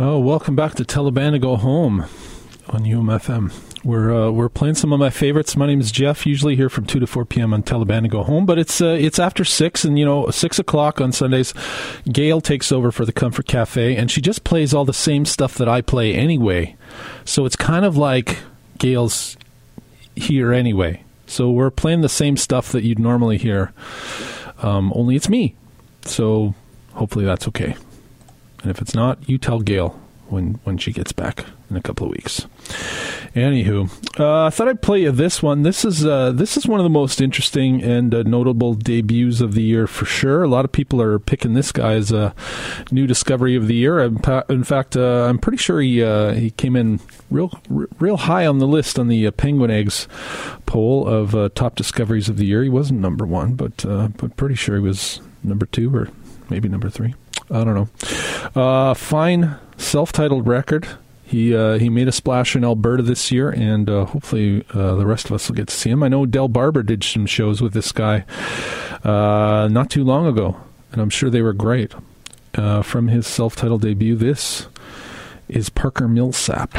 Oh, welcome back to Tell the Band to Go Home on UMFM. We're uh, we're playing some of my favorites. My name is Jeff. Usually here from two to four p.m. on Tell the Band to Go Home, but it's uh, it's after six, and you know six o'clock on Sundays. Gail takes over for the Comfort Cafe, and she just plays all the same stuff that I play anyway. So it's kind of like Gail's here anyway. So we're playing the same stuff that you'd normally hear, um, only it's me. So hopefully that's okay. And if it's not, you tell Gail when when she gets back in a couple of weeks. Anywho, uh, I thought I'd play you this one. This is uh, this is one of the most interesting and uh, notable debuts of the year for sure. A lot of people are picking this guy as a new discovery of the year. In fact, uh, I'm pretty sure he uh, he came in real real high on the list on the uh, Penguin Eggs poll of top discoveries of the year. He wasn't number one, but but pretty sure he was number two or maybe number three. I don't know. Uh, fine self-titled record. He uh, he made a splash in Alberta this year, and uh, hopefully uh, the rest of us will get to see him. I know Del Barber did some shows with this guy uh, not too long ago, and I'm sure they were great. Uh, from his self-titled debut, this is Parker Millsap.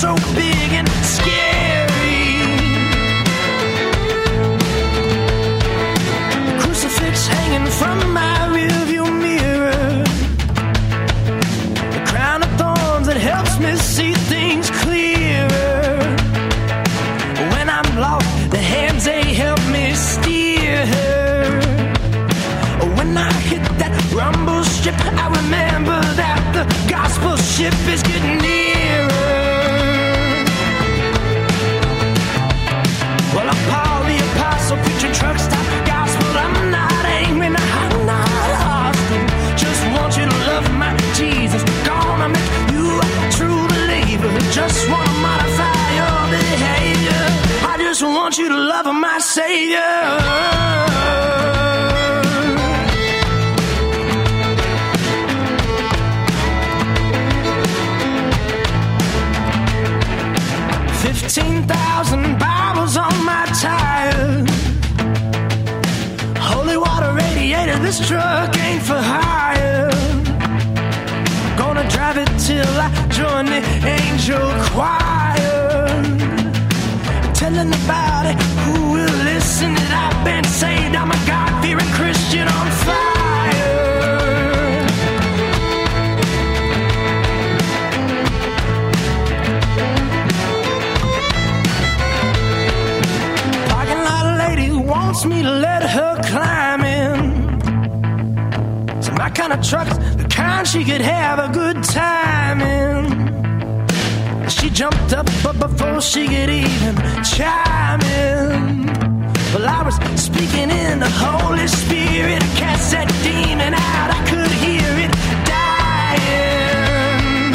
So big and scary. crucifix hanging from my rearview mirror. The crown of thorns that helps me see things clearer. When I'm lost, the hands they help me steer. When I hit that rumble strip, I remember that the gospel ship is getting this truck ain't for hire. Gonna drive it till I join the angel choir. Telling about it, who will listen that I've been saved? I'm a God fearing Christian on fire. Wants me to let kind of truck's the kind she could have a good time in. She jumped up, but before she could even chime in. Well, I was speaking in the Holy Spirit. I cast that demon out. I could hear it dying.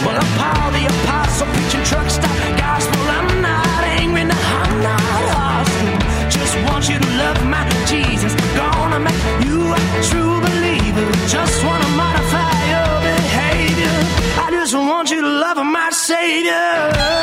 Well, I'm Paul the Apostle, preaching truck stop gospel. I'm not angry, no, I'm not hostile. Just want you to love my Jesus. Make you a true believer. Just wanna modify your behavior. I just want you to love my Savior.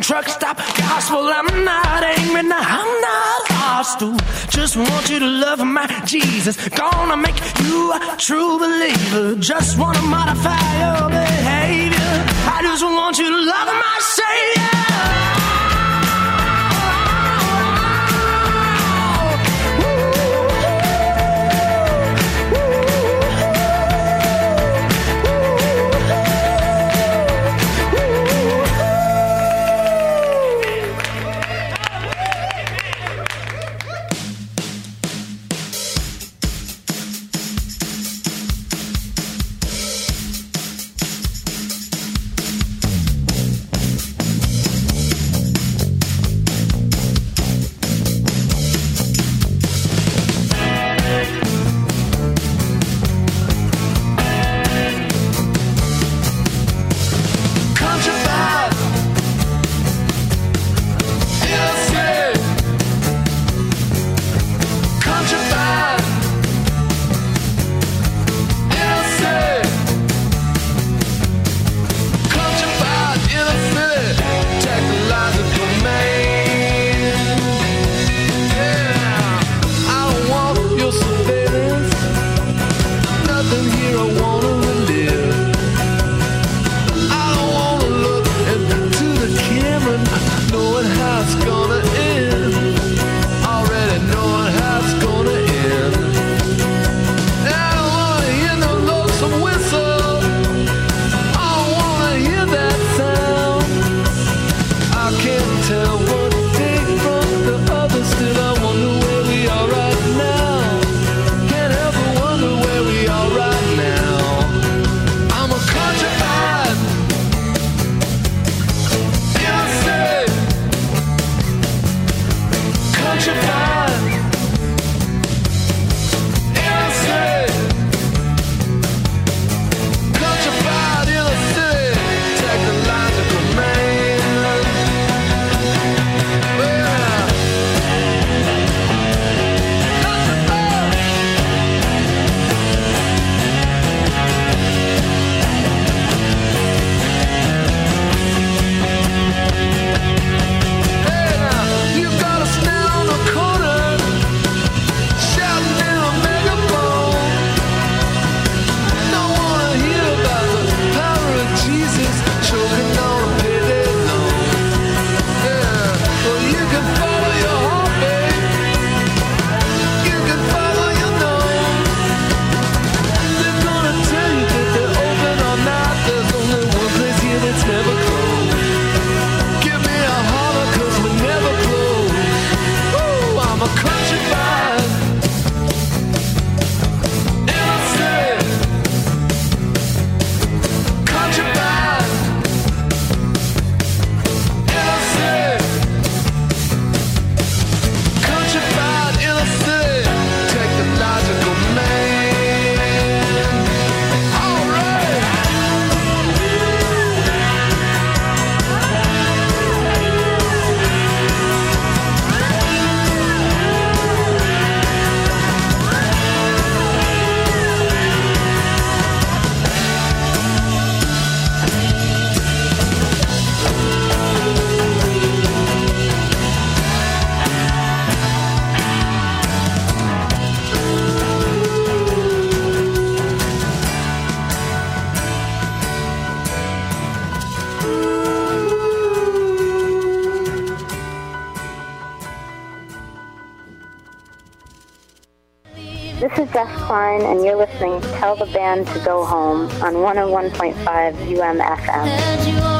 Truck stop gospel. I'm not angry, no, I'm not hostile. Just want you to love my Jesus. Gonna make you a true believer. Just wanna modify your behavior. I just want you to love my Savior. Tell the Band to Go Home on 101.5 UMFM.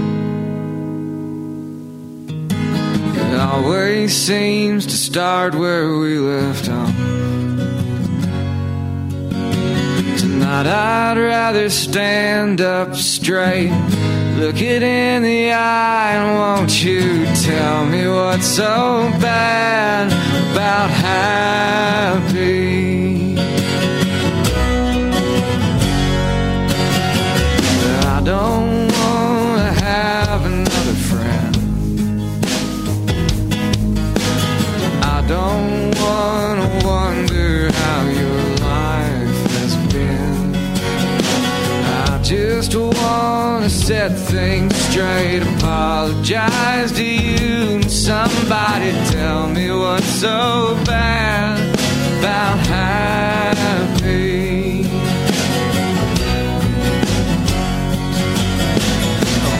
always seems to start where we left off. Tonight I'd rather stand up straight, look it in the eye, and won't you tell me what's so bad about happy? Set things straight. Apologize to you and somebody tell me what's so bad about happy.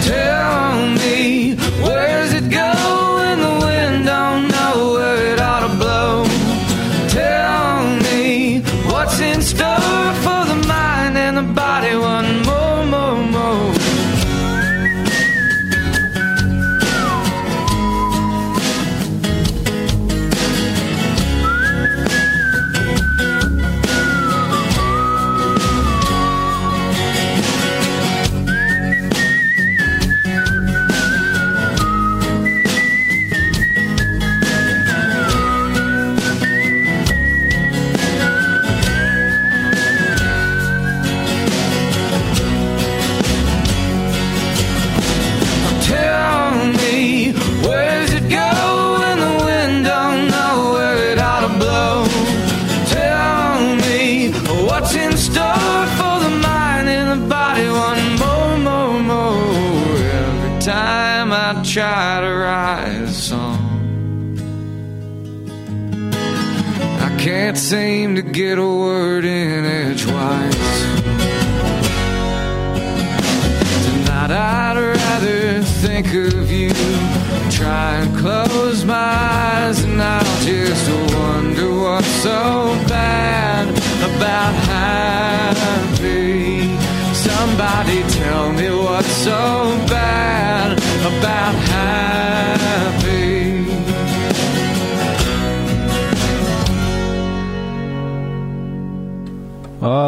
Tell me where's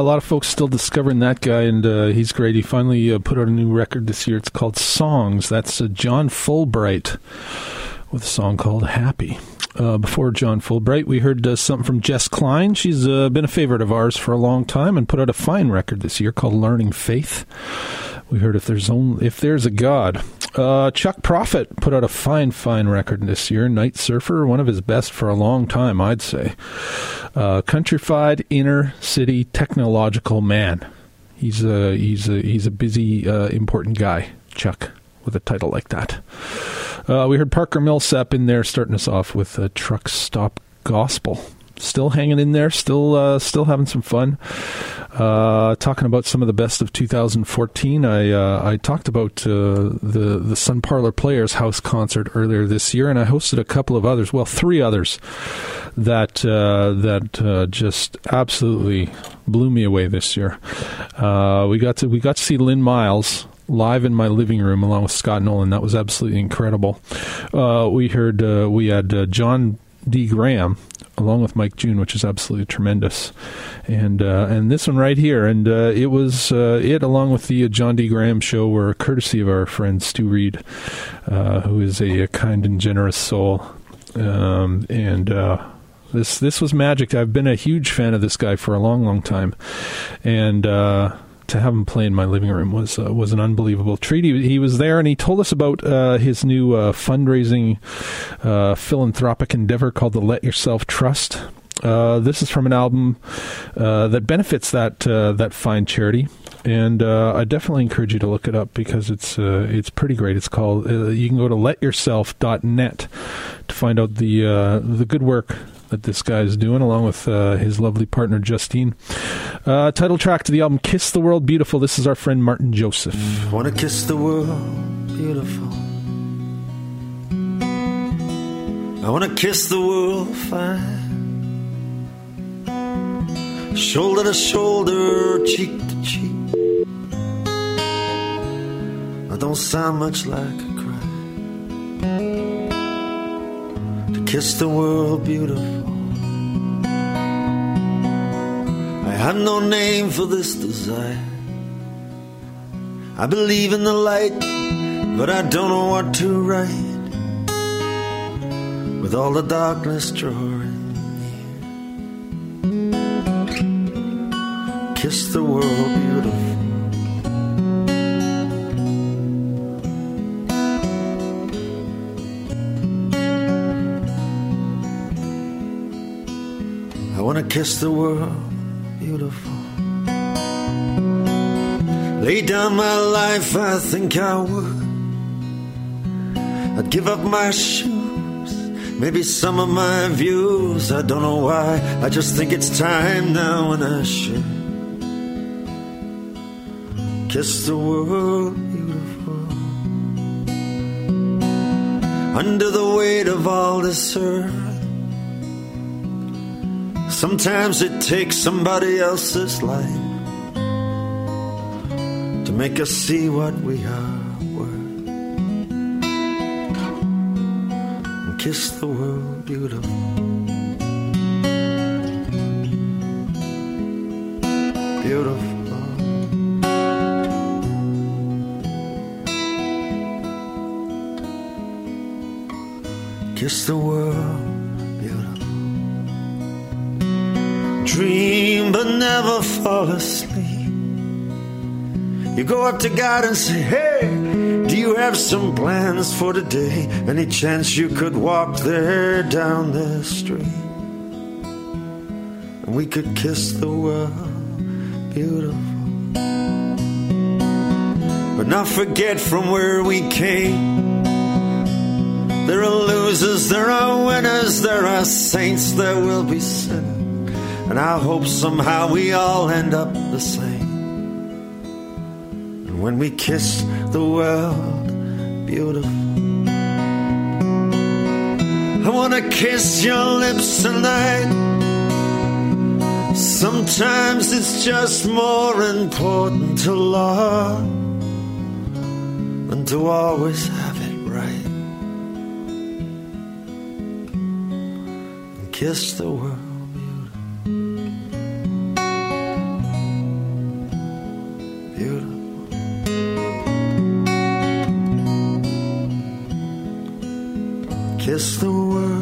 a lot of folks still discovering that guy, and uh, he's great. He finally uh, put out a new record this year. It's called Songs. That's uh, John Fullbright with a song called Happy. Uh, before John Fullbright, we heard uh, something from Jess Klein. She's been a favorite of ours for a long time and put out a fine record this year called Learning Faith. We heard if there's only if there's a God. Uh, Chuck Prophet put out a fine, fine record this year. Night Surfer, one of his best for a long time, I'd say. Uh, countrified inner city technological man. He's a he's a he's a busy, uh, important guy. Chuck with a title like that. Uh, we heard Parker Millsap in there, starting us off with a truck stop gospel still hanging in there, still uh, still having some fun. Uh, talking about some of the best of 2014. I uh, I talked about uh, the the Sun Parlor Players House concert earlier this year, and I hosted a couple of others. Well, three others that uh, that uh, just absolutely blew me away this year. we got to we got to see Lynn Miles live in my living room along with Scott Nolan. That was absolutely incredible. Uh, we heard uh, we had uh, John D. Graham along with Mike June, which is absolutely tremendous. And uh, and this one right here, and uh, it was uh, it along with the uh, John D. Graham show, were courtesy of our friend Stu Reed, uh, who is a, a, kind and generous soul, um, and. Uh, this this was magic. I've been a huge fan of this guy for a long, long time, and to have him play in my living room was uh, was an unbelievable treat. He, he, was there and he told us about uh, his new uh, fundraising uh, philanthropic endeavor called the Let Yourself Trust. Uh, this is from an album that benefits that that fine charity, and I definitely encourage you to look it up because it's it's pretty great. It's called. you can go to letyourself.net to find out the the good work that this guy is doing, along with uh, his lovely partner Justine. Uh, title track to the album "Kiss the World Beautiful." This is our friend Martyn Joseph. I Wanna kiss the world beautiful. I wanna kiss the world fine. Shoulder to shoulder, cheek to cheek. I don't sound much like a cry kiss the world beautiful. I have no name for this desire. I believe in the light, but I don't know what to write. With all the darkness drawing kiss the world beautiful. Wanna kiss the world beautiful. Lay down my life, I think I would. I'd give up my shoes, maybe some of my views. I don't know why, I just think it's time now, and I should kiss the world beautiful. Under the weight of all this earth Sometimes it takes somebody else's life to make us see what we are worth and kiss the world beautiful. Beautiful. Kiss the world dream but never fall asleep. You go up to God and say, Hey, do you have some plans for today? Any chance you could walk there down the street? And we could kiss the world beautiful. But not forget from where we came. There are losers, there are winners, there are saints, there will be sinners. And I hope somehow we all end up the same. And when we kiss the world, beautiful. I wanna kiss your lips tonight. Sometimes it's just more important to love than to always have it right. And kiss the world. Kiss the world,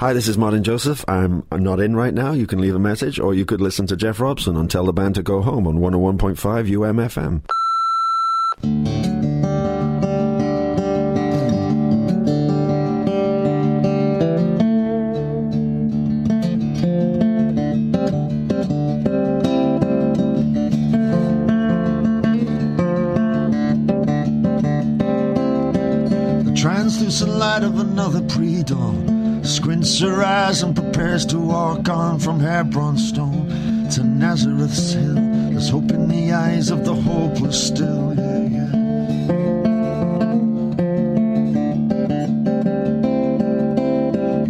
Hi, this is Martyn Joseph. I'm, I'm not in right now. You can leave a message, or you could listen to Jeff Robson and tell the band to go home on 101.5 UMFM. Squints her eyes and prepares to walk on from Hebron stone to Nazareth's hill. There's hope in the eyes of the hopeless still. Yeah, yeah.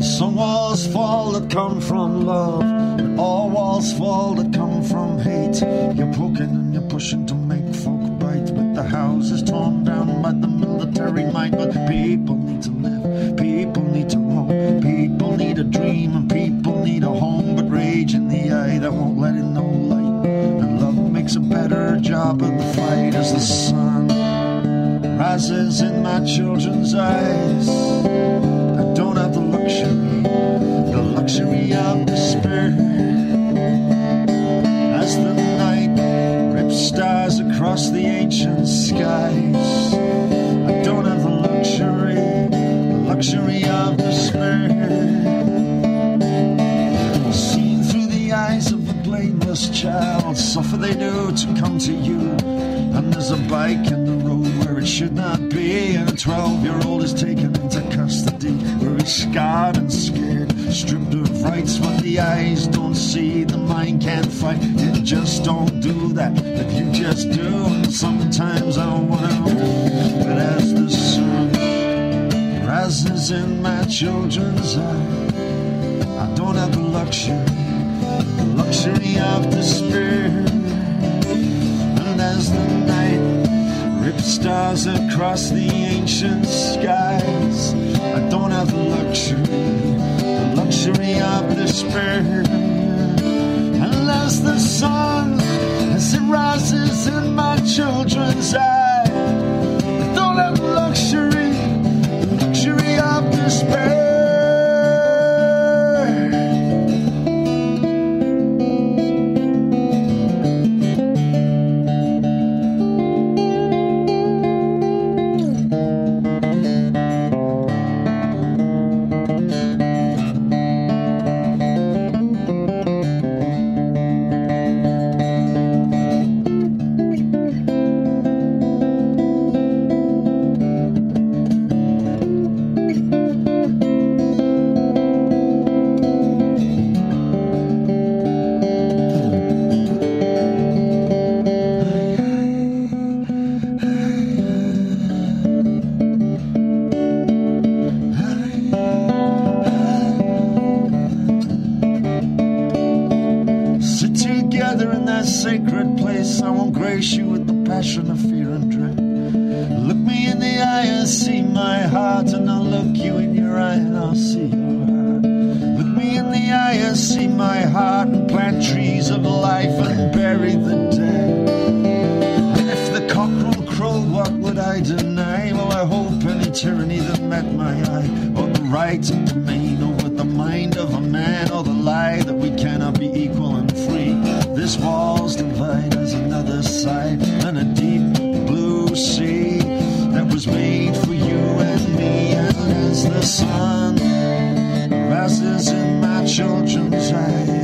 Some walls fall that come from love, and all walls fall that come from hate. You're poking scarred and scared, stripped of rights. What the eyes don't see, the mind can't fight. It just don't do that, that you just do. And sometimes I wanna that as the sun rises in my children's eye, I don't have the luxury, the luxury of despair. And as the night stars across the ancient skies, I don't have the luxury, the luxury of despair. Unless the sun, as it rises in my children's eyes, I don't have the luxury, the luxury of despair. Sacred place. I won't grace you with the passion of fear and dread. Look me in the eye and see my heart, and I'll look you in your eye and I'll see your heart. Look me in the eye and see my heart, and plant trees of life and bury the dead. And if the cockerel crowed, what would I deny? Well, I hope any tyranny that met my eye, or the right to domain over the mind of a man, or the lie that we cannot be equal and free. This wall's made for you and me, and as the sun. Rises in my children's eyes,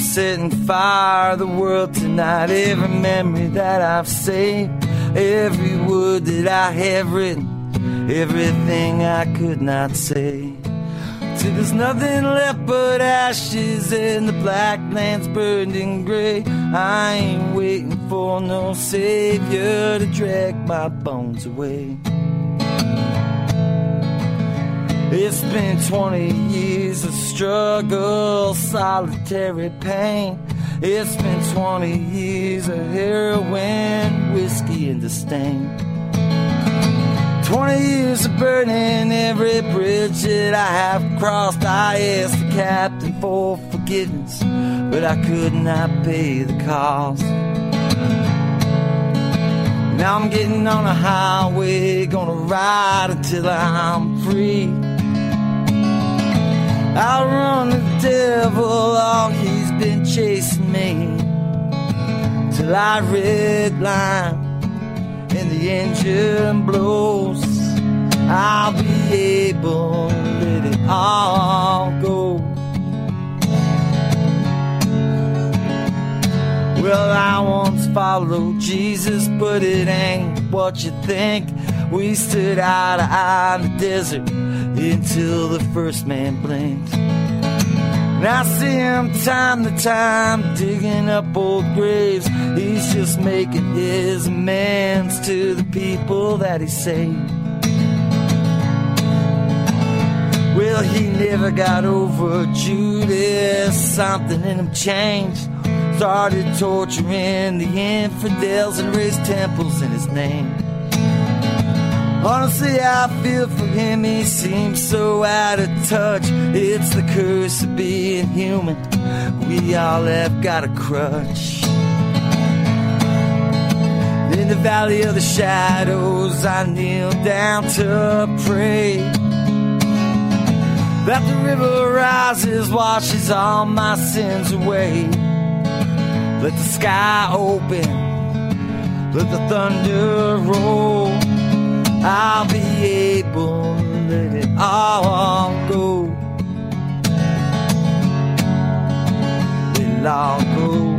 setting fire the world tonight. Every memory that I've saved, every word that I have written, everything I could not say. Till there's nothing left but ashes and the black land's burned in gray. I ain't waiting for no savior to drag my bones away. It's been 20 years of struggle, solitary pain. It's been 20 years of heroin, whiskey, and disdain. 20 years of burning every bridge that I have crossed. I asked the captain for forgiveness, but I could not pay the cost. Now I'm getting on a highway, gonna ride until I'm free. I'll run the devil, oh, he's been chasing me till I red line and the engine blows. I'll be able to let it all go. Well, I once followed Jesus, but it ain't what you think. We stood to eye in the desert until the first man blinked. And I see him time to time digging up old graves. He's just making his amends to the people that he saved. Well, he never got over Judas. Something in him changed. Started torturing the infidels and raised temples in his name. Honestly, I feel for him, he seems so out of touch. It's the curse of being human. We all have got a crutch. In the valley of the shadows, I kneel down to pray. That the river rises, washes all my sins away. Let the sky open, let the thunder roll. I'll be able to let it all go. Let it all go.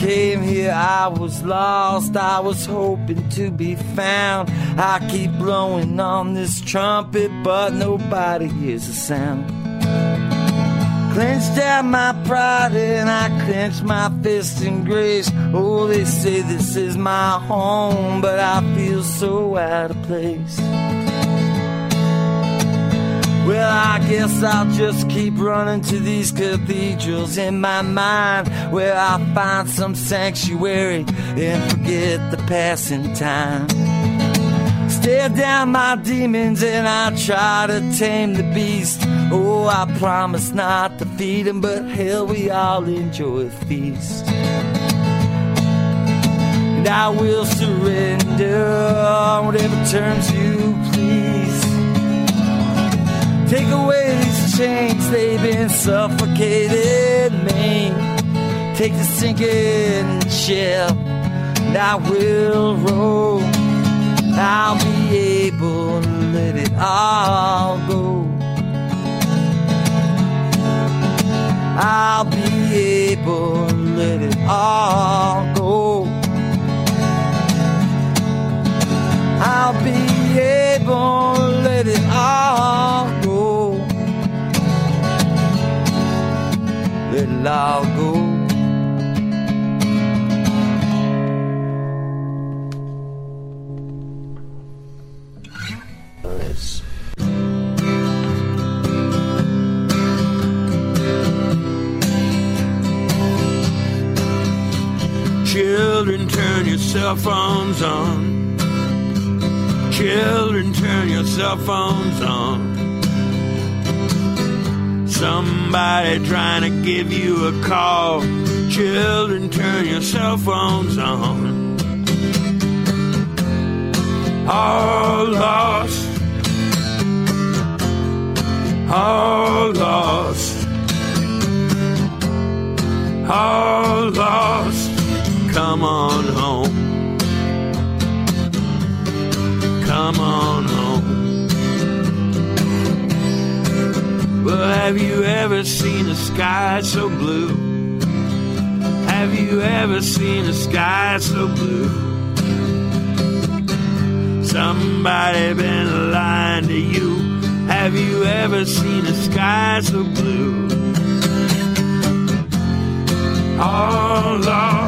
Came here, I was lost. I was hoping to be found. I keep blowing on this trumpet, but nobody hears a sound. Clenched out my pride and I clenched my fist in grace. Oh, they say this is my home, but I feel so out of place. Well, I guess I'll just keep running to these cathedrals in my mind where I find some sanctuary and forget the passing time. Stay Tear down my demons and I try to tame the beast. Oh, I promise not to feed him, but hell, we all enjoy a feast. And I will surrender on whatever terms you please. Take away these chains, they've been suffocating me. Take the sinking ship, and I will roll. I'll be able to let it all go. I'll be able to let it all All go. Children, turn your cell phones on. Children, turn your cell phones on. Somebody trying to give you a call. Children, turn your cell phones on. All lost. All lost. All lost. Come on home. Come on home. Well, have you ever seen a sky so blue? Have you ever seen a sky so blue? Somebody been lying to you. Have you ever seen a sky so blue? All lost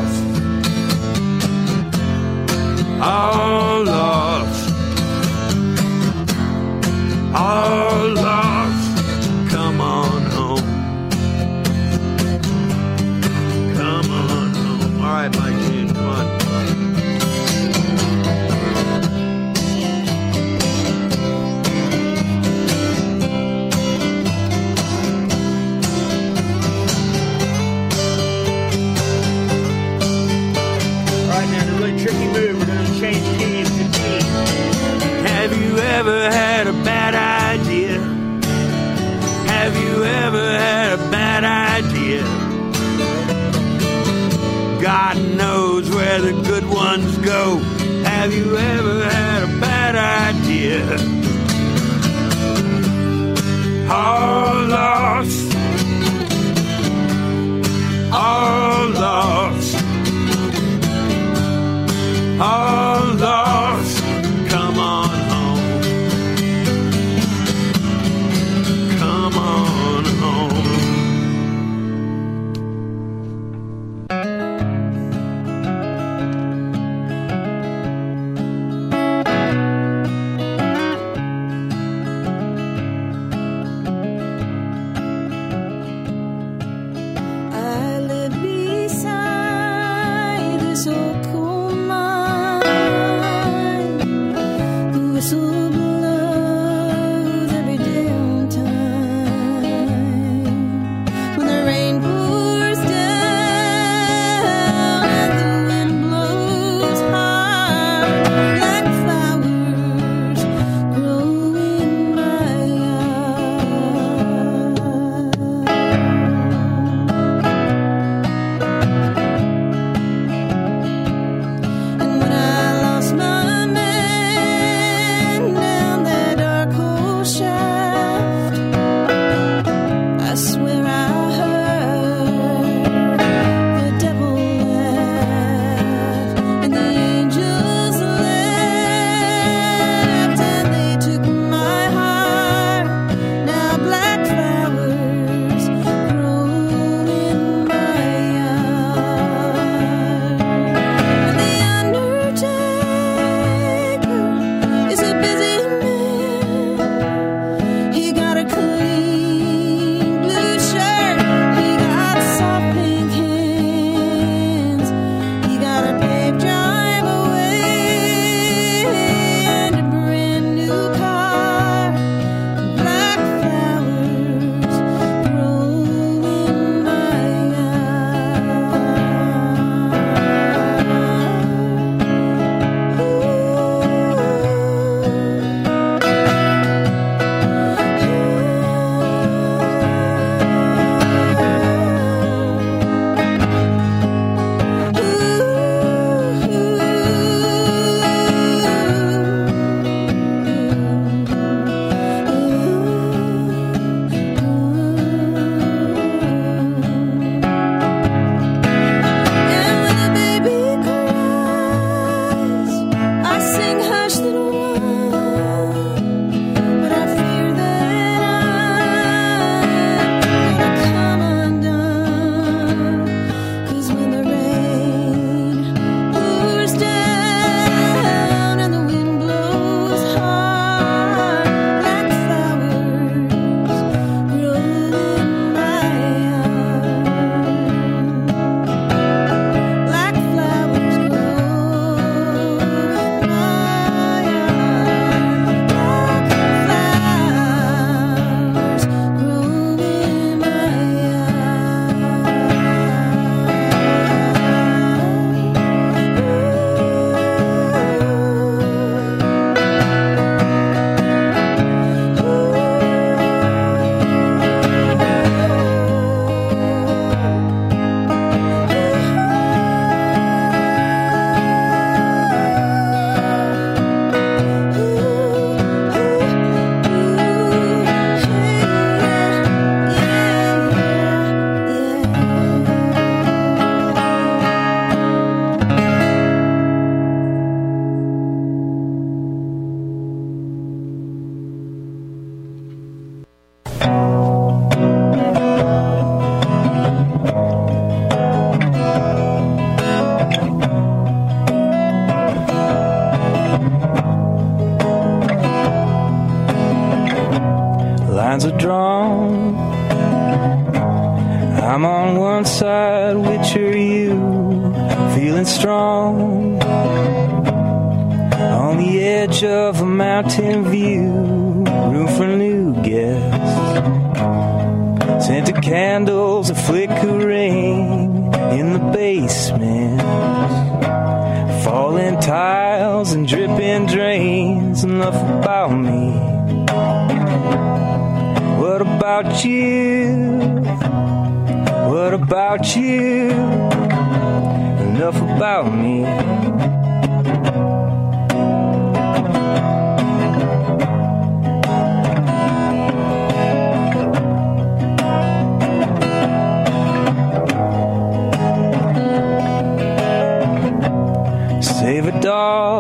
Oh.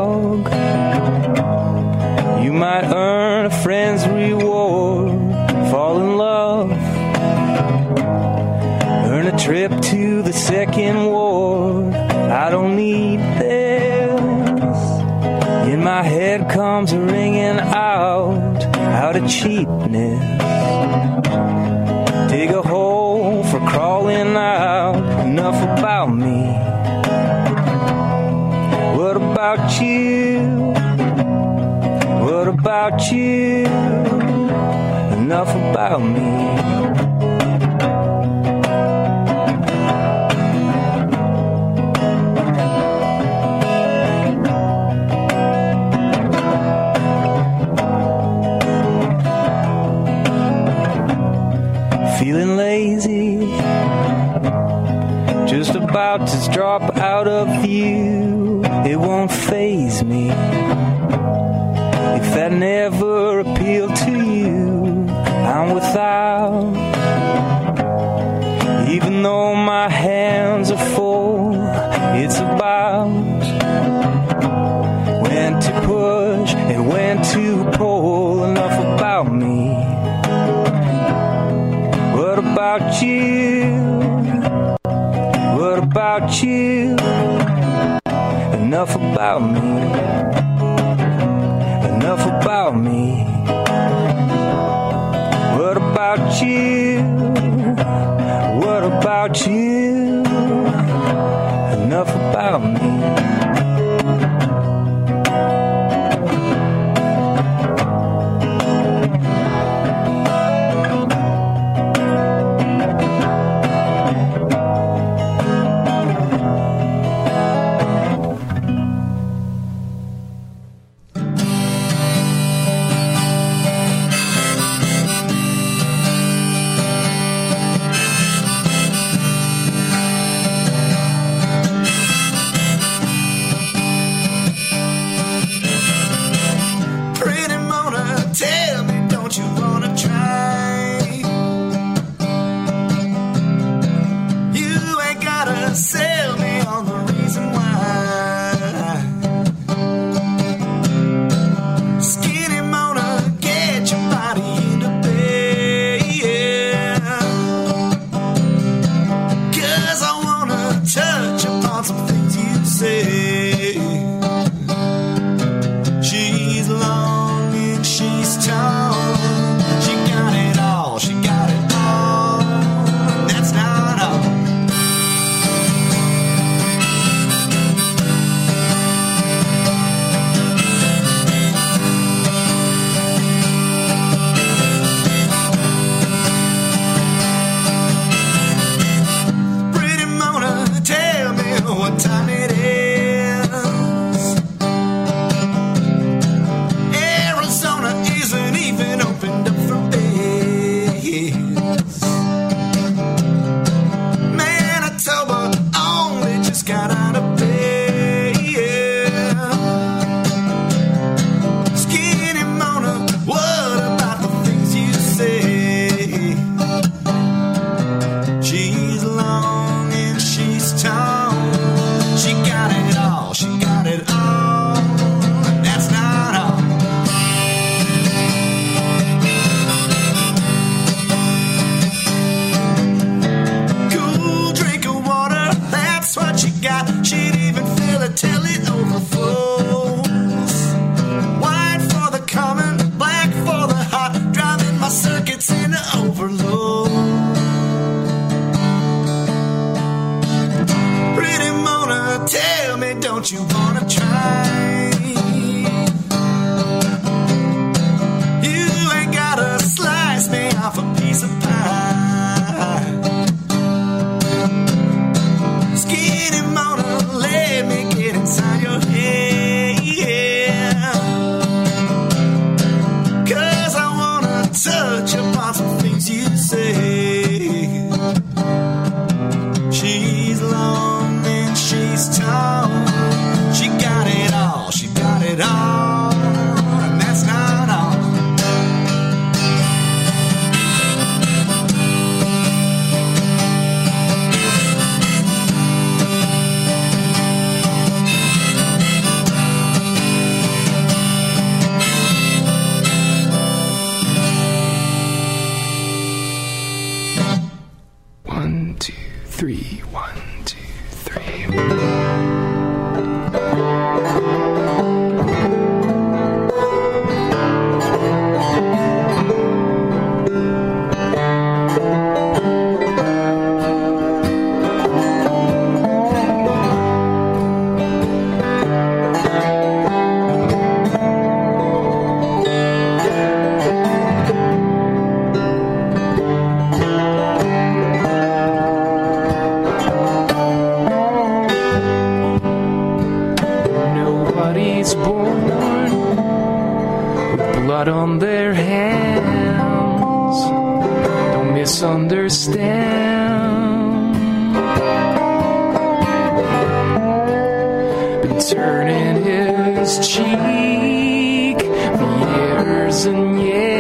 about me. feeling lazy. Just about to drop out of view, it won't phase me. If that never appealed to you. Enough about me. Enough about me. What about you? What about you? Enough about me. Turning his cheek. For years and years,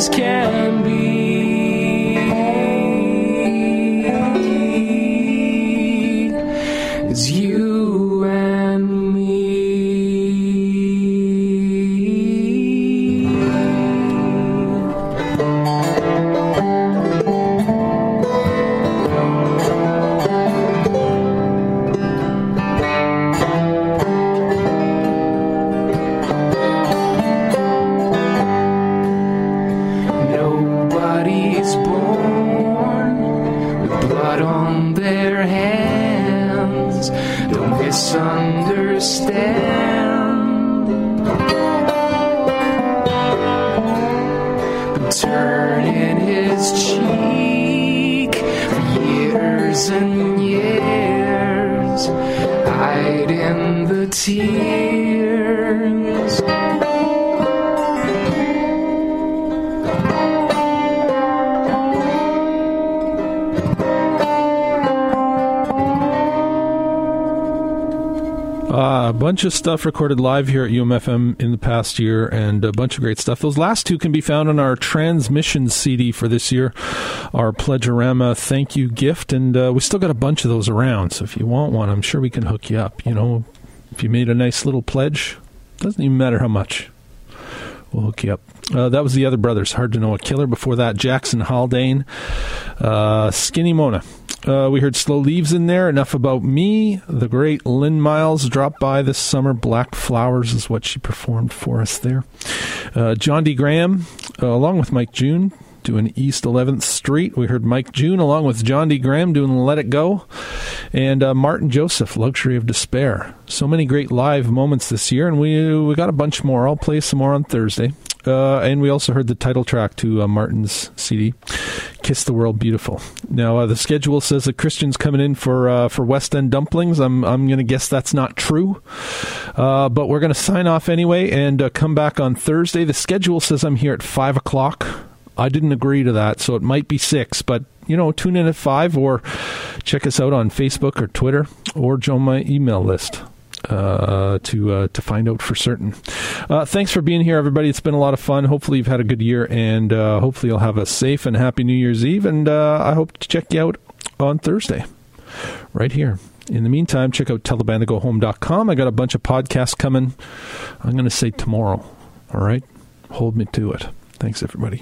as bunch of stuff recorded live here at UMFM in the past year, and a bunch of great stuff. Those last two can be found on our transmission CD for this year, our Pledgeorama thank you gift, and uh, we still got a bunch of those around. So if you want one, I'm sure we can hook you up. You know, if you made a nice little pledge, doesn't even matter how much. We'll hook you up. Uh, that was the other brothers. Hard to know a killer. Before that, Jackson Haldane, uh, Skinny Mona. Uh, we heard Slow Leaves in there. Enough about me. The great Lynn Miles dropped by this summer. Black Flowers is what she performed for us there. Uh, John D. Graham, uh, along with Mike June, doing East 11th Street. We heard Mike June along with John D. Graham doing Let It Go. And uh, Martyn Joseph, Luxury of Despair. So many great live moments this year, and we, we got a bunch more. I'll play some more on Thursday. Uh, and we also heard the title track to uh, Martyn's CD, "Kiss the World Beautiful." Now uh, the schedule says that Christian's coming in for uh, for West End dumplings. I'm I'm going to guess that's not true, uh, but we're going to sign off anyway and uh, come back on Thursday. The schedule says I'm here at five o'clock. I didn't agree to that, so it might be six, but you know, tune in at five or check us out on Facebook or Twitter or join my email list uh, to uh, to find out for certain. Uh, thanks for being here, everybody. It's been a lot of fun. Hopefully, you've had a good year, and uh, hopefully, you'll have a safe and happy New Year's Eve. And uh, I hope to check you out on Thursday, right here. In the meantime, check out tellthebandtogohome.com. I got a bunch of podcasts coming. I'm going to say tomorrow. All right, hold me to it. Thanks, everybody.